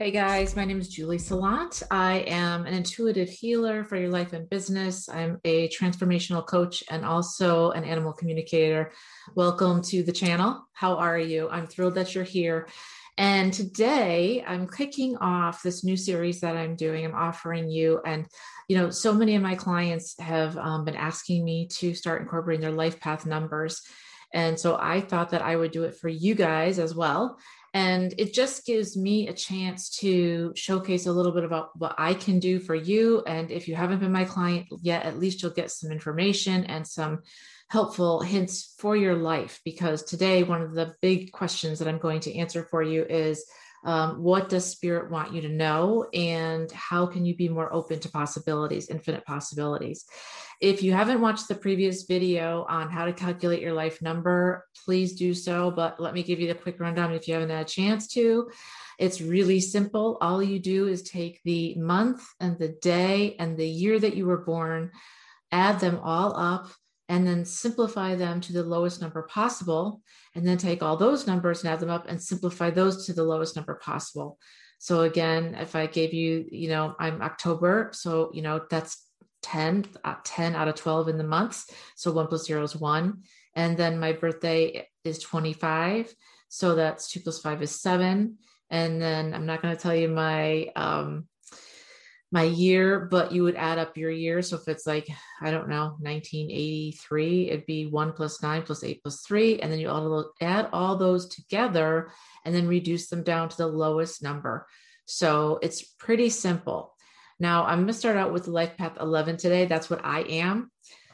Hey guys, my name is Julie Salant. I am an intuitive healer for your life and business. I'm a transformational coach and also an animal communicator. Welcome to the channel. How are you? I'm thrilled that you're here. And today I'm kicking off this new series that I'm doing. I'm offering you, and you know, so many of my clients have um, been asking me to start incorporating their life path numbers. And so I thought that I would do it for you guys as well. And it just gives me a chance to showcase a little bit about what I can do for you. And if you haven't been my client yet, at least you'll get some information and some helpful hints for your life. Because today, one of the big questions that I'm going to answer for you is um, what does spirit want you to know and how can you be more open to possibilities infinite possibilities? If you haven't watched the previous video on how to calculate your life number please do so but let me give you the quick rundown if you haven't had a chance to. It's really simple. All you do is take the month and the day and the year that you were born add them all up and then simplify them to the lowest number possible. And then take all those numbers and add them up and simplify those to the lowest number possible. So again, if I gave you, you know, I'm October, so, you know, that's 10, uh, 10 out of 12 in the months. So one plus zero is one. And then my birthday is 25. So that's two plus five is seven. And then I'm not going to tell you my um, my year, but you would add up your year. So if it's like, I don't know, 1983, it'd be one plus nine plus eight plus three. And then you add all those together and then reduce them down to the lowest number. So it's pretty simple. Now I'm going to start out with Life Path 11 today. That's what I am.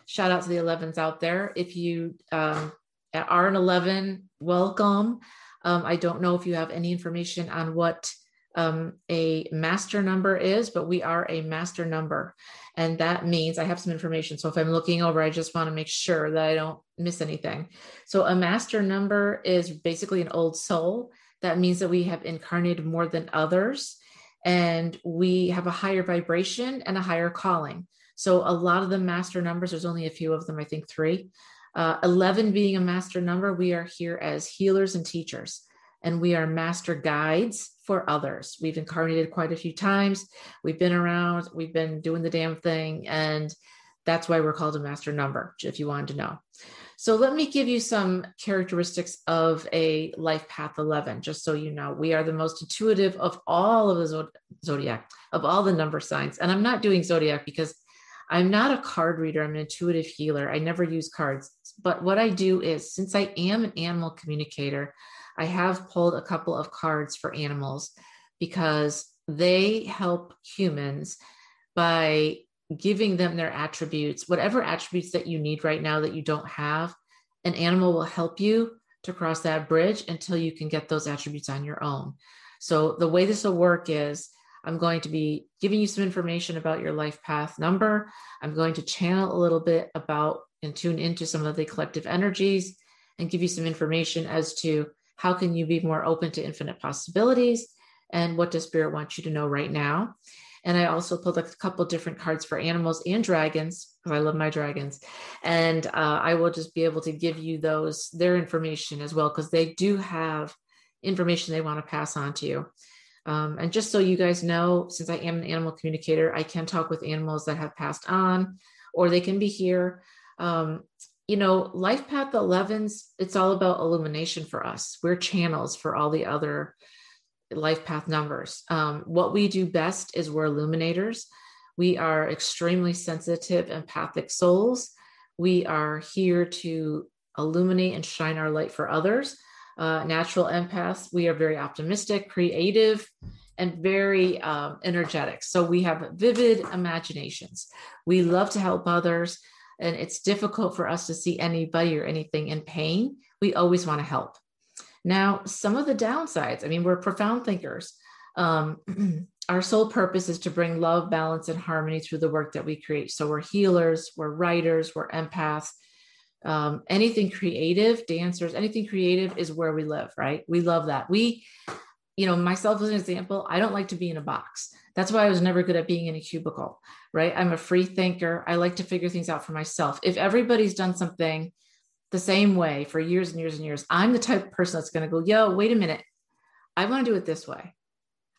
Shout out to the 11s out there. If you um, are an 11, welcome. Um, I don't know if you have any information on what um, a master number is, but we are a master number. And that means I have some information. So if I'm looking over, I just want to make sure that I don't miss anything. So a master number is basically an old soul. That means that we have incarnated more than others and we have a higher vibration and a higher calling. So a lot of the master numbers, there's only a few of them, I think three. Uh, 11 being a master number, we are here as healers and teachers and we are master guides for others. We've incarnated quite a few times. We've been around, we've been doing the damn thing. And that's why we're called a master number, if you wanted to know. So let me give you some characteristics of a life path 11, just so you know. We are the most intuitive of all of the zodiac, of all the number signs. And I'm not doing zodiac because I'm not a card reader, I'm an intuitive healer. I never use cards. But what I do is, since I am an animal communicator, I have pulled a couple of cards for animals because they help humans by giving them their attributes, whatever attributes that you need right now that you don't have. An animal will help you to cross that bridge until you can get those attributes on your own. So, the way this will work is I'm going to be giving you some information about your life path number. I'm going to channel a little bit about and tune into some of the collective energies and give you some information as to how can you be more open to infinite possibilities? And what does spirit want you to know right now? And I also pulled a couple different cards for animals and dragons because I love my dragons. And uh, I will just be able to give you those, their information as well, because they do have information they want to pass on to you. Um, and just so you guys know, since I am an animal communicator, I can talk with animals that have passed on or they can be here. Um, you know, Life Path 11s, it's all about illumination for us. We're channels for all the other life path numbers. Um, what we do best is we're illuminators. We are extremely sensitive, empathic souls. We are here to illuminate and shine our light for others. Uh, natural empaths, we are very optimistic, creative, and very um, energetic. So we have vivid imaginations. We love to help others and it's difficult for us to see anybody or anything in pain, we always want to help. Now, some of the downsides, I mean, we're profound thinkers. Um, our sole purpose is to bring love, balance, and harmony through the work that we create. So we're healers, we're writers, we're empaths. Um, anything creative, dancers, anything creative is where we live, right? We love that. We, you know, myself as an example, I don't like to be in a box. That's why I was never good at being in a cubicle, right? I'm a free thinker. I like to figure things out for myself. If everybody's done something the same way for years and years and years, I'm the type of person that's going to go, yo, wait a minute. I want to do it this way.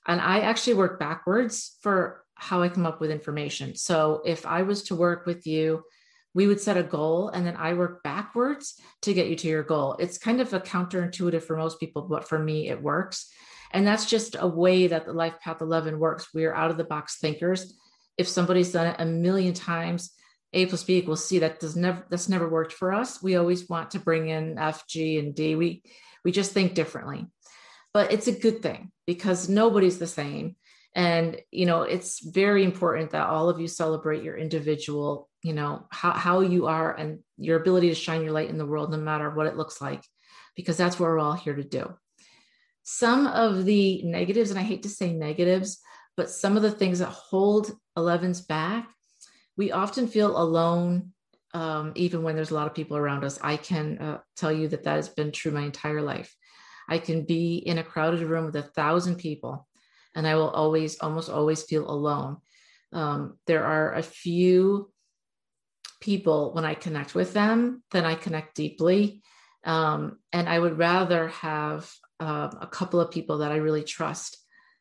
And I actually work backwards for how I come up with information. So if I was to work with you, we would set a goal and then I work backwards to get you to your goal. It's kind of a counterintuitive for most people, but for me, it works. And that's just a way that the Life Path 11 works. We are out of the box thinkers. If somebody's done it a million times, A plus B equals C, that does never that's never worked for us. We always want to bring in F, G, and D. We we just think differently. But it's a good thing because nobody's the same and you know it's very important that all of you celebrate your individual you know how, how you are and your ability to shine your light in the world no matter what it looks like because that's what we're all here to do some of the negatives and i hate to say negatives but some of the things that hold 11s back we often feel alone um, even when there's a lot of people around us i can uh, tell you that that has been true my entire life i can be in a crowded room with a thousand people and I will always, almost always feel alone. Um, there are a few people when I connect with them, then I connect deeply. Um, and I would rather have uh, a couple of people that I really trust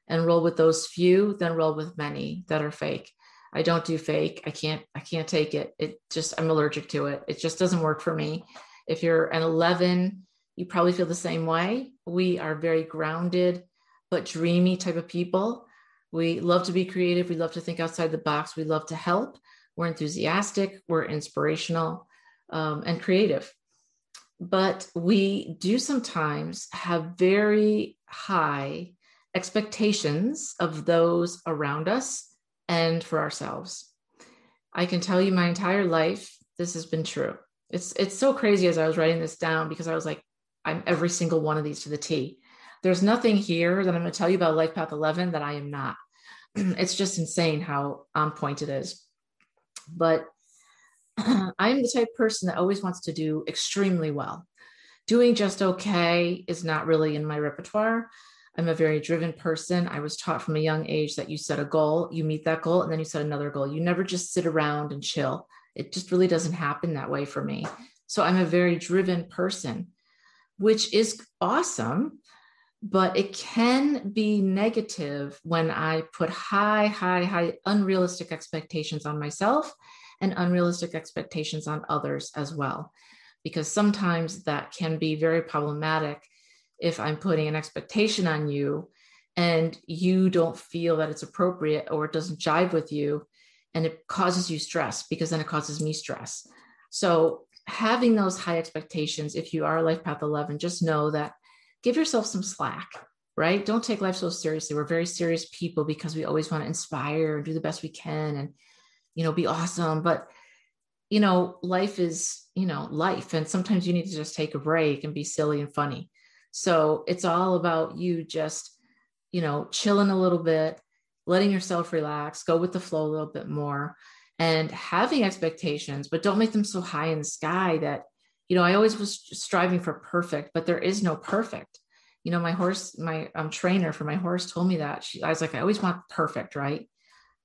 and roll with those few than roll with many that are fake. I don't do fake. I can't, I can't take it. It just, I'm allergic to it. It just doesn't work for me. If you're an 11, you probably feel the same way. We are very grounded but dreamy type of people. We love to be creative. We love to think outside the box. We love to help. We're enthusiastic. We're inspirational um, and creative. But we do sometimes have very high expectations of those around us and for ourselves. I can tell you my entire life, this has been true. It's it's so crazy as I was writing this down because I was like, I'm every single one of these to the T there's nothing here that I'm going to tell you about Life Path 11 that I am not. it's just insane how on point it is. But I'm the type person that always wants to do extremely well. Doing just okay is not really in my repertoire. I'm a very driven person. I was taught from a young age that you set a goal, you meet that goal, and then you set another goal. You never just sit around and chill. It just really doesn't happen that way for me. So I'm a very driven person, which is awesome but it can be negative when I put high, high, high unrealistic expectations on myself and unrealistic expectations on others as well. Because sometimes that can be very problematic if I'm putting an expectation on you and you don't feel that it's appropriate or it doesn't jive with you and it causes you stress because then it causes me stress. So, having those high expectations, if you are Life Path 11, just know that give yourself some slack, right? Don't take life so seriously. We're very serious people because we always want to inspire and do the best we can and, you know, be awesome. But, you know, life is, you know, life. And sometimes you need to just take a break and be silly and funny. So it's all about you just, you know, chilling a little bit, letting yourself relax, go with the flow a little bit more and having expectations, but don't make them so high in the sky that you know, I always was striving for perfect, but there is no perfect. You know, my horse, my um, trainer for my horse told me that. She, I was like, I always want perfect, right?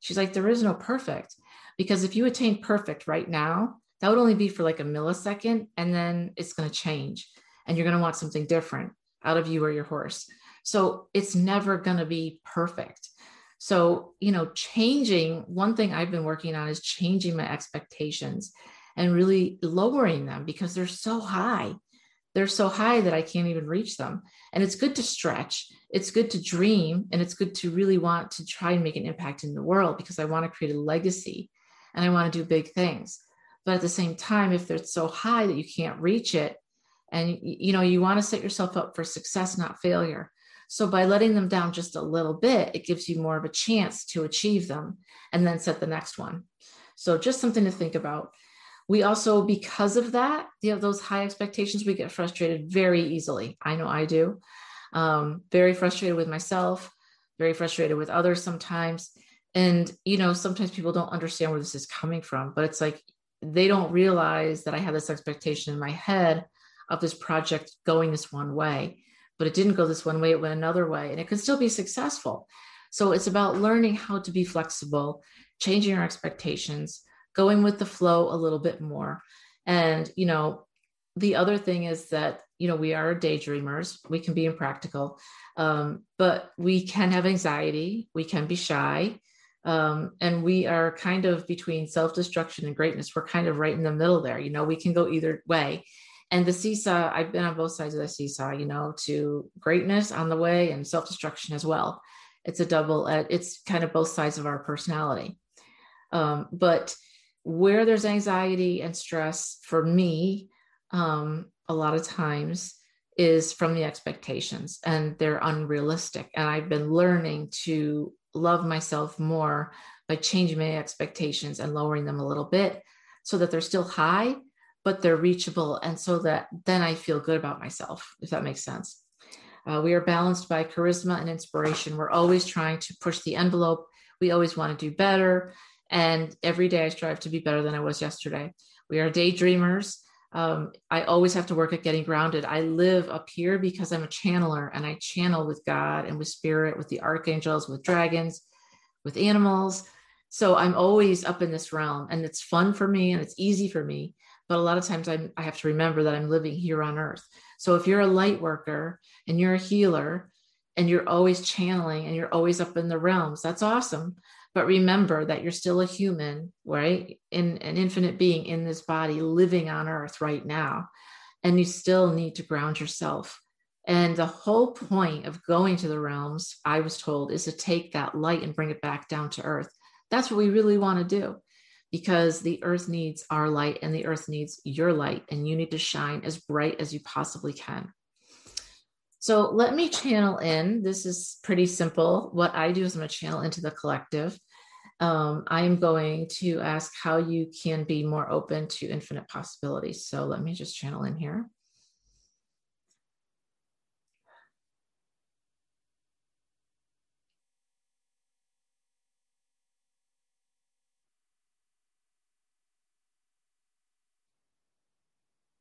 She's like, there is no perfect because if you attain perfect right now, that would only be for like a millisecond and then it's going to change and you're going to want something different out of you or your horse. So it's never going to be perfect. So, you know, changing one thing I've been working on is changing my expectations and really lowering them because they're so high. They're so high that I can't even reach them. And it's good to stretch, it's good to dream, and it's good to really want to try and make an impact in the world because I want to create a legacy and I want to do big things. But at the same time, if they're so high that you can't reach it, and you know you want to set yourself up for success not failure. So by letting them down just a little bit it gives you more of a chance to achieve them and then set the next one. So just something to think about. We also because of that you know those high expectations we get frustrated very easily. I know i do. Um, very frustrated with myself very frustrated with others sometimes. And you know sometimes people don't understand where this is coming from but it's like they don't realize that i have this expectation in my head of this project going this one way but it didn't go this one way it went another way and it could still be successful so it's about learning how to be flexible changing our expectations going with the flow a little bit more. And, you know, the other thing is that you know, we are daydreamers. We can be impractical, um, but we can have anxiety. We can be shy. Um, and we are kind of between self destruction and greatness. We're kind of right in the middle there. You know, we can go either way. And the seesaw, I've been on both sides of the seesaw, you know, to greatness on the way and self destruction as well. It's a double, it's kind of both sides of our personality. Um, but where there's anxiety and stress for me, um, a lot of times is from the expectations and they're unrealistic. And I've been learning to love myself more by changing my expectations and lowering them a little bit so that they're still high, but they're reachable. And so that then I feel good about myself, if that makes sense. Uh, we are balanced by charisma and inspiration. We're always trying to push the envelope. We always want to do better. And every day I strive to be better than I was yesterday. We are daydreamers. Um, I always have to work at getting grounded. I live up here because I'm a channeler and I channel with God and with spirit, with the archangels, with dragons, with animals. So I'm always up in this realm and it's fun for me and it's easy for me. But a lot of times I'm, I have to remember that I'm living here on earth. So if you're a light worker and you're a healer and you're always channeling and you're always up in the realms, that's awesome. But remember that you're still a human right? In an infinite being in this body living on earth right now. And you still need to ground yourself. And the whole point of going to the realms i was told is to take that light and bring it back down to earth. That's what we really want to do because the earth needs our light and the earth needs your light and you need to shine as bright as you possibly can so let me channel in. This is pretty simple. What I do is I'm going to channel into the collective. Um, I'm going to ask how you can be more open to infinite possibilities. So let me just channel in here.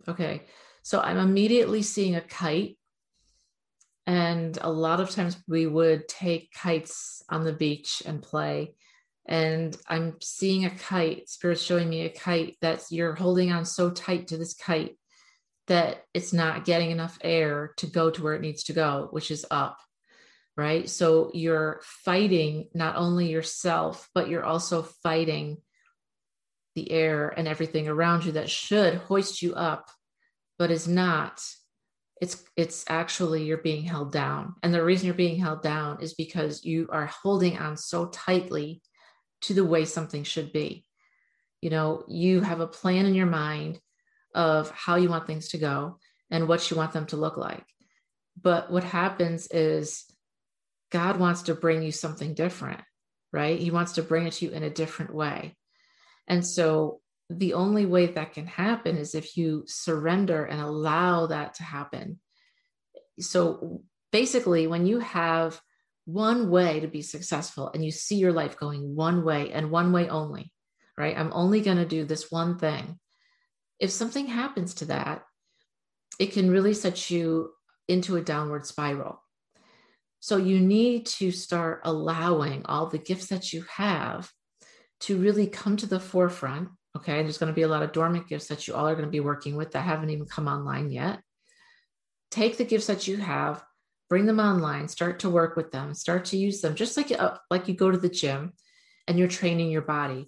Okay, so I'm immediately seeing a kite and a lot of times we would take kites on the beach and play. And I'm seeing a kite, Spirit's showing me a kite that you're holding on so tight to this kite that it's not getting enough air to go to where it needs to go, which is up. Right. So you're fighting not only yourself, but you're also fighting the air and everything around you that should hoist you up, but is not it's it's actually you're being held down. And the reason you're being held down is because you are holding on so tightly to the way something should be. You know you have a plan in your mind of how you want things to go and what you want them to look like. But what happens is god wants to bring you something different right? He wants to bring it to you in a different way. And so the only way that can happen is if you surrender and allow that to happen. So basically, when you have one way to be successful and you see your life going one way and one way only, right? I'm only going to do this one thing. If something happens to that, it can really set you into a downward spiral. So you need to start allowing all the gifts that you have to really come to the forefront Okay. There's going to be a lot of dormant gifts that you all are going to be working with that haven't even come online yet. Take the gifts that you have, bring them online, start to work with them, start to use them, just like, uh, like you go to the gym and you're training your body,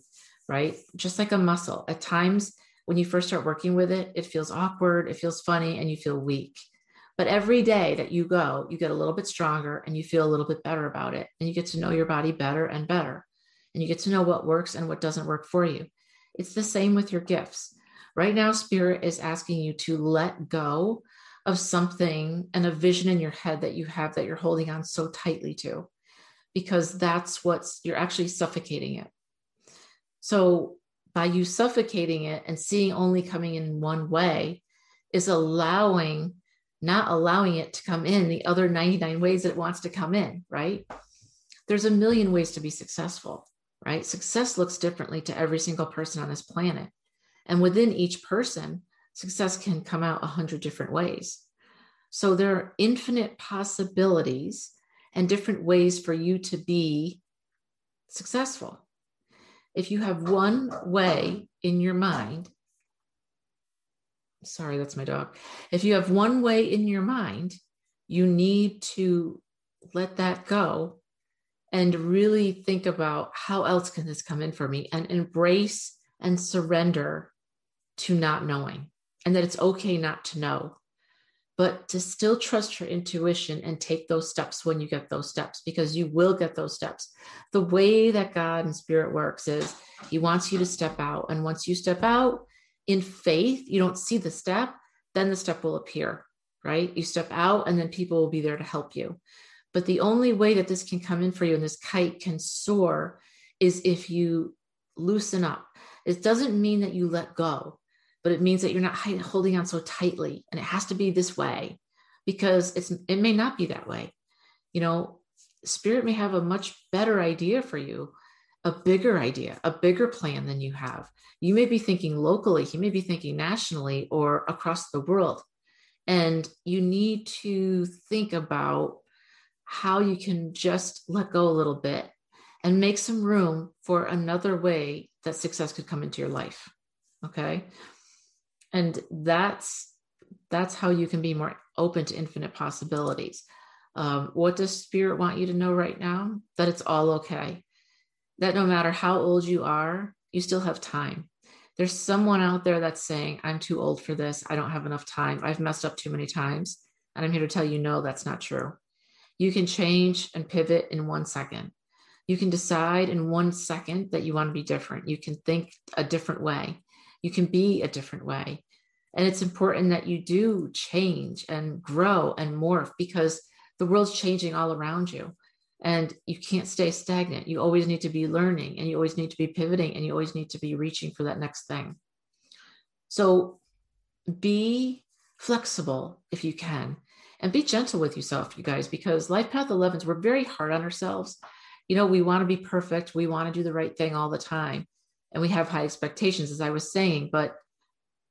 right? Just like a muscle. At times, when you first start working with it, it feels awkward, it feels funny, and you feel weak. But every day that you go, you get a little bit stronger and you feel a little bit better about it. And you get to know your body better and better. And you get to know what works and what doesn't work for you. It's the same with your gifts. Right now, Spirit is asking you to let go of something and a vision in your head that you have that you're holding on so tightly to, because that's what's you're actually suffocating it. So, by you suffocating it and seeing only coming in one way, is allowing, not allowing it to come in the other 99 ways that it wants to come in, right? There's a million ways to be successful right? Success looks differently to every single person on this planet. And within each person, success can come out a hundred different ways. So there are infinite possibilities and different ways for you to be successful. If you have one way in your mind, sorry, that's my dog. If you have one way in your mind, you need to let that go and really think about how else can this come in for me and embrace and surrender to not knowing and that it's okay not to know but to still trust your intuition and take those steps when you get those steps because you will get those steps. The way that god and spirit works is he wants you to step out and once you step out in faith you don't see the step then the step will appear right? You step out and then people will be there to help you but the only way that this can come in for you and this kite can soar is if you loosen up. It doesn't mean that you let go, but it means that you're not holding on so tightly. And it has to be this way because it's it may not be that way. You know, spirit may have a much better idea for you, a bigger idea, a bigger plan than you have. You may be thinking locally, he may be thinking nationally or across the world. And you need to think about how you can just let go a little bit and make some room for another way that success could come into your life okay? And that's that's how you can be more open to infinite possibilities. Um, what does spirit want you to know right now? That it's all okay. That no matter how old you are you still have time. There's someone out there that's saying i'm too old for this. I don't have enough time. I've messed up too many times and i'm here to tell you no that's not true you can change and pivot in one second. You can decide in one second that you want to be different. You can think a different way. You can be a different way. And it's important that you do change and grow and morph because the world's changing all around you. And you can't stay stagnant. You always need to be learning and you always need to be pivoting and you always need to be reaching for that next thing. So be flexible if you can and be gentle with yourself, you guys, because life path 11s, we're very hard on ourselves. You know, we want to be perfect, we want to do the right thing all the time, and we have high expectations, as I was saying, but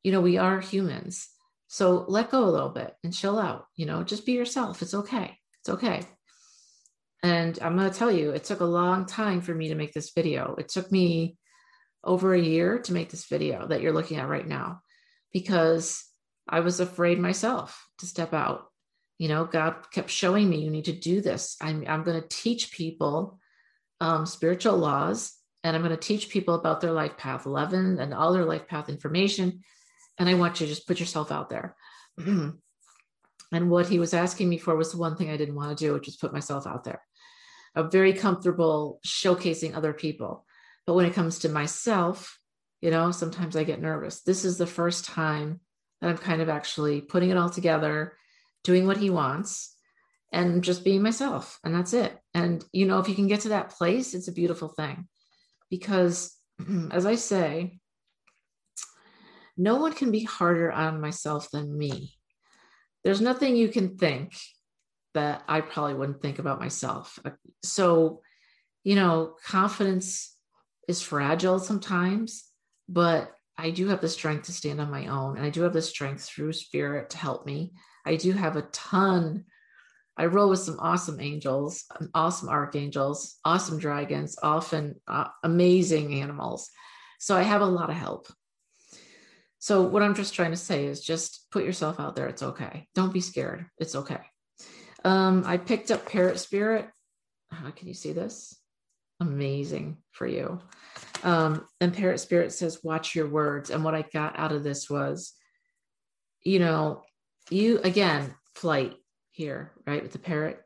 you know, we are humans. So let go a little bit and chill out, you know, just be yourself. It's okay. It's okay. And I'm going to tell you, it took a long time for me to make this video. It took me over a year to make this video that you're looking at right now because I was afraid myself to step out you know god kept showing me you need to do this. I'm, I'm going to teach people um, spiritual laws and i'm going to teach people about their life path 11 and all their life path information and i want you to just put yourself out there. And what he was asking me for was the one thing i didn't want to do which was put myself out there. I'm very comfortable showcasing other people but when it comes to myself you know sometimes i get nervous. This is the first time that i'm kind of actually putting it all together doing what he wants and just being myself and that's it. And you know if you can get to that place it's a beautiful thing because as i say no one can be harder on myself than me. There's nothing you can think that i probably wouldn't think about myself. Uh, so you know confidence is fragile sometimes but i do have the strength to stand on my own and i do have the strength through spirit to help me I do have a ton. I roll with some awesome angels, awesome archangels, awesome dragons, often uh, amazing animals. So I have a lot of help. So what I'm just trying to say is just put yourself out there. It's okay. Don't be scared. It's okay. Um, I picked up Parrot Spirit. Uh, can you see this? Amazing for you. Um, and Parrot Spirit says, watch your words. And what I got out of this was, you know, you again flight here right with the parrot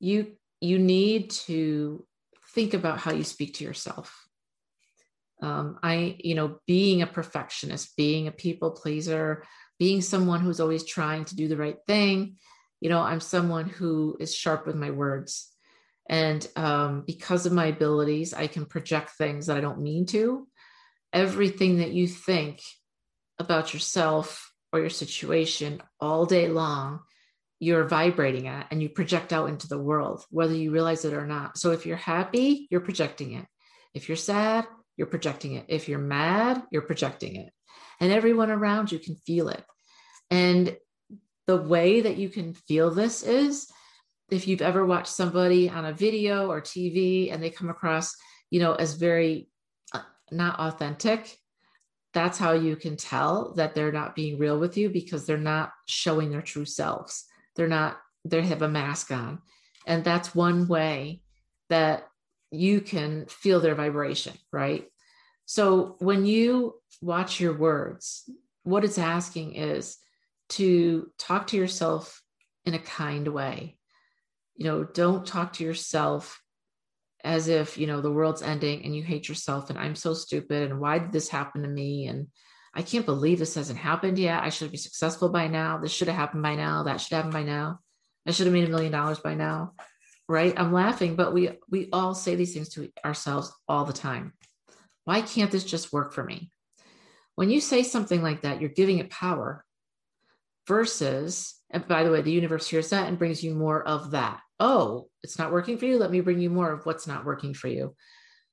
you you need to think about how you speak to yourself. Um, i you know being a perfectionist being a people pleaser being someone who's always trying to do the right thing you know i'm someone who is sharp with my words. And um, because of my abilities i can project things that i don't mean to. Everything that you think about yourself or your situation all day long, you're vibrating at and you project out into the world, whether you realize it or not. So if you're happy, you're projecting it. If you're sad, you're projecting it. If you're mad, you're projecting it. And everyone around you can feel it. And the way that you can feel this is if you've ever watched somebody on a video or TV and they come across, you know, as very uh, not authentic, that's how you can tell that they're not being real with you because they're not showing their true selves. They're not, they have a mask on. And that's one way that you can feel their vibration, right? So when you watch your words, what it's asking is to talk to yourself in a kind way. You know, don't talk to yourself as if, you know, the world's ending and you hate yourself and I'm so stupid and why did this happen to me? And I can't believe this hasn't happened yet. I should be successful by now. This should have happened by now. That should happen by now. I should have made a million dollars by now. Right? I'm laughing, but we we all say these things to ourselves all the time. Why can't this just work for me? When you say something like that, you're giving it power versus, and by the way, the universe hears that and brings you more of that. Oh, it's not working for you. Let me bring you more of what's not working for you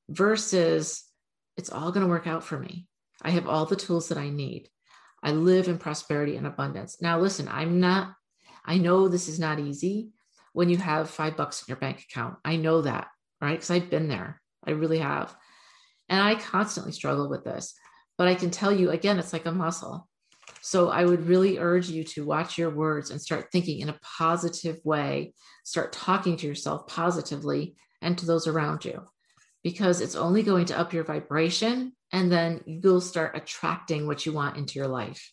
versus it's all going to work out for me. I have all the tools that I need. I live in prosperity and abundance. Now, listen, I'm not, I know this is not easy when you have five bucks in your bank account. I know that, right? Because I've been there. I really have. And I constantly struggle with this. But I can tell you again, it's like a muscle. So I would really urge you to watch your words and start thinking in a positive way, start talking to yourself positively and to those around you, because it's only going to up your vibration and then you'll start attracting what you want into your life.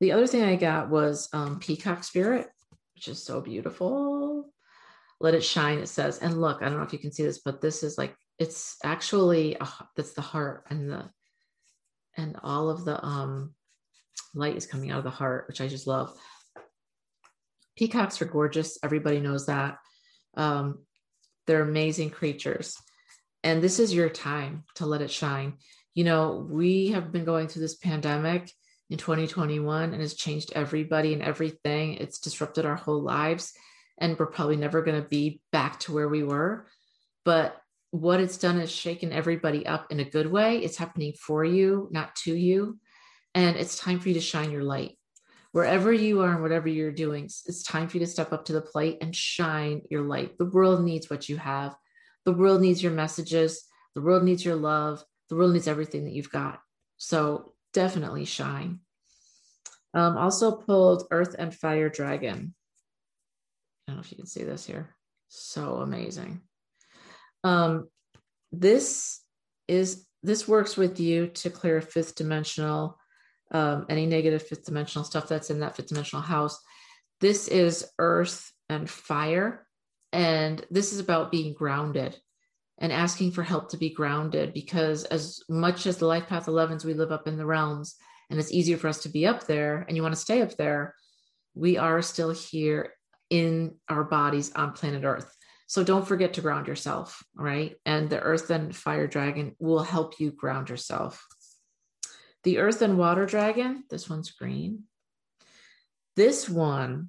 The other thing I got was um, Peacock Spirit, which is so beautiful. Let it shine, it says. And look, I don't know if you can see this, but this is like, it's actually, a, that's the heart and the, and all of the um light is coming out of the heart, which I just love. Peacocks are gorgeous. Everybody knows that. Um, they're amazing creatures. And this is your time to let it shine. You know, we have been going through this pandemic in 2021 and it's changed everybody and everything. It's disrupted our whole lives. And we're probably never going to be back to where we were. But what it's done is shaken everybody up in a good way. It's happening for you, not to you. And it's time for you to shine your light. Wherever you are and whatever you're doing, it's time for you to step up to the plate and shine your light. The world needs what you have. The world needs your messages. The world needs your love. The world needs everything that you've got. So definitely shine. Um, also pulled Earth and Fire Dragon. I don't know if you can see this here. So amazing. Um, this is this works with you to clear a fifth dimensional um, any negative fifth dimensional stuff that's in that fifth dimensional house. This is earth and fire. And this is about being grounded and asking for help to be grounded because, as much as the life path 11s, we live up in the realms and it's easier for us to be up there and you want to stay up there, we are still here in our bodies on planet Earth. So don't forget to ground yourself, right? And the earth and fire dragon will help you ground yourself. The Earth and Water Dragon, this one's green. This one,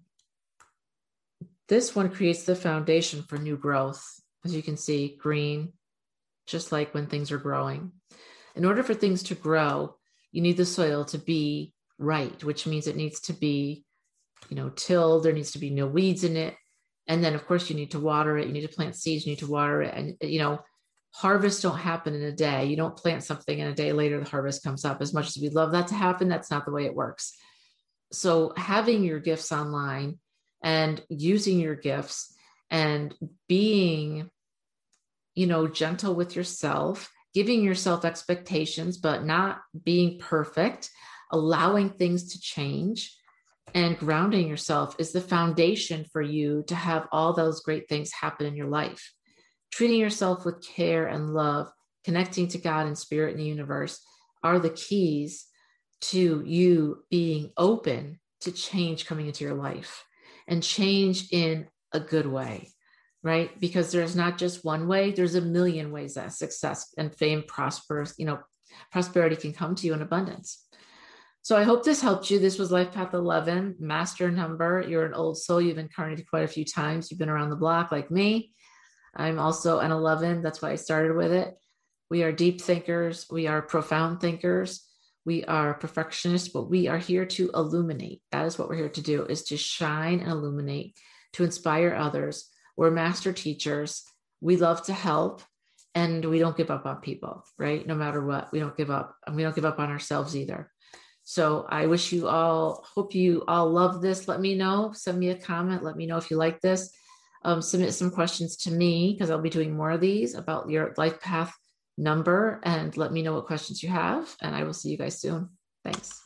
this one creates the foundation for new growth. As you can see, green, just like when things are growing. In order for things to grow, you need the soil to be right, which means it needs to be, you know, tilled. There needs to be no weeds in it. And then, of course, you need to water it. You need to plant seeds. You need to water it. And, you know, harvests don't happen in a day. You don't plant something and a day later the harvest comes up. As much as we'd love that to happen, that's not the way it works. So having your gifts online and using your gifts and being, you know, gentle with yourself, giving yourself expectations, but not being perfect, allowing things to change and grounding yourself is the foundation for you to have all those great things happen in your life treating yourself with care and love, connecting to God and spirit in the universe are the keys to you being open to change coming into your life and change in a good way, right? Because there's not just one way, there's a million ways that success and fame, prosperous, you know, prosperity can come to you in abundance. So I hope this helped you. This was Life Path 11, master number. You're an old soul. You've incarnated quite a few times. You've been around the block like me. I'm also an 11. That's why I started with it. We are deep thinkers. We are profound thinkers. We are perfectionists, but we are here to illuminate. That is what we're here to do is to shine and illuminate, to inspire others. We're master teachers. We love to help and we don't give up on people, right? No matter what, we don't give up, and we don't give up on ourselves either. So I wish you all, hope you all love this. Let me know, send me a comment. Let me know if you like this. Um, submit some questions to me because I'll be doing more of these about your life path number and let me know what questions you have. And I will see you guys soon. Thanks.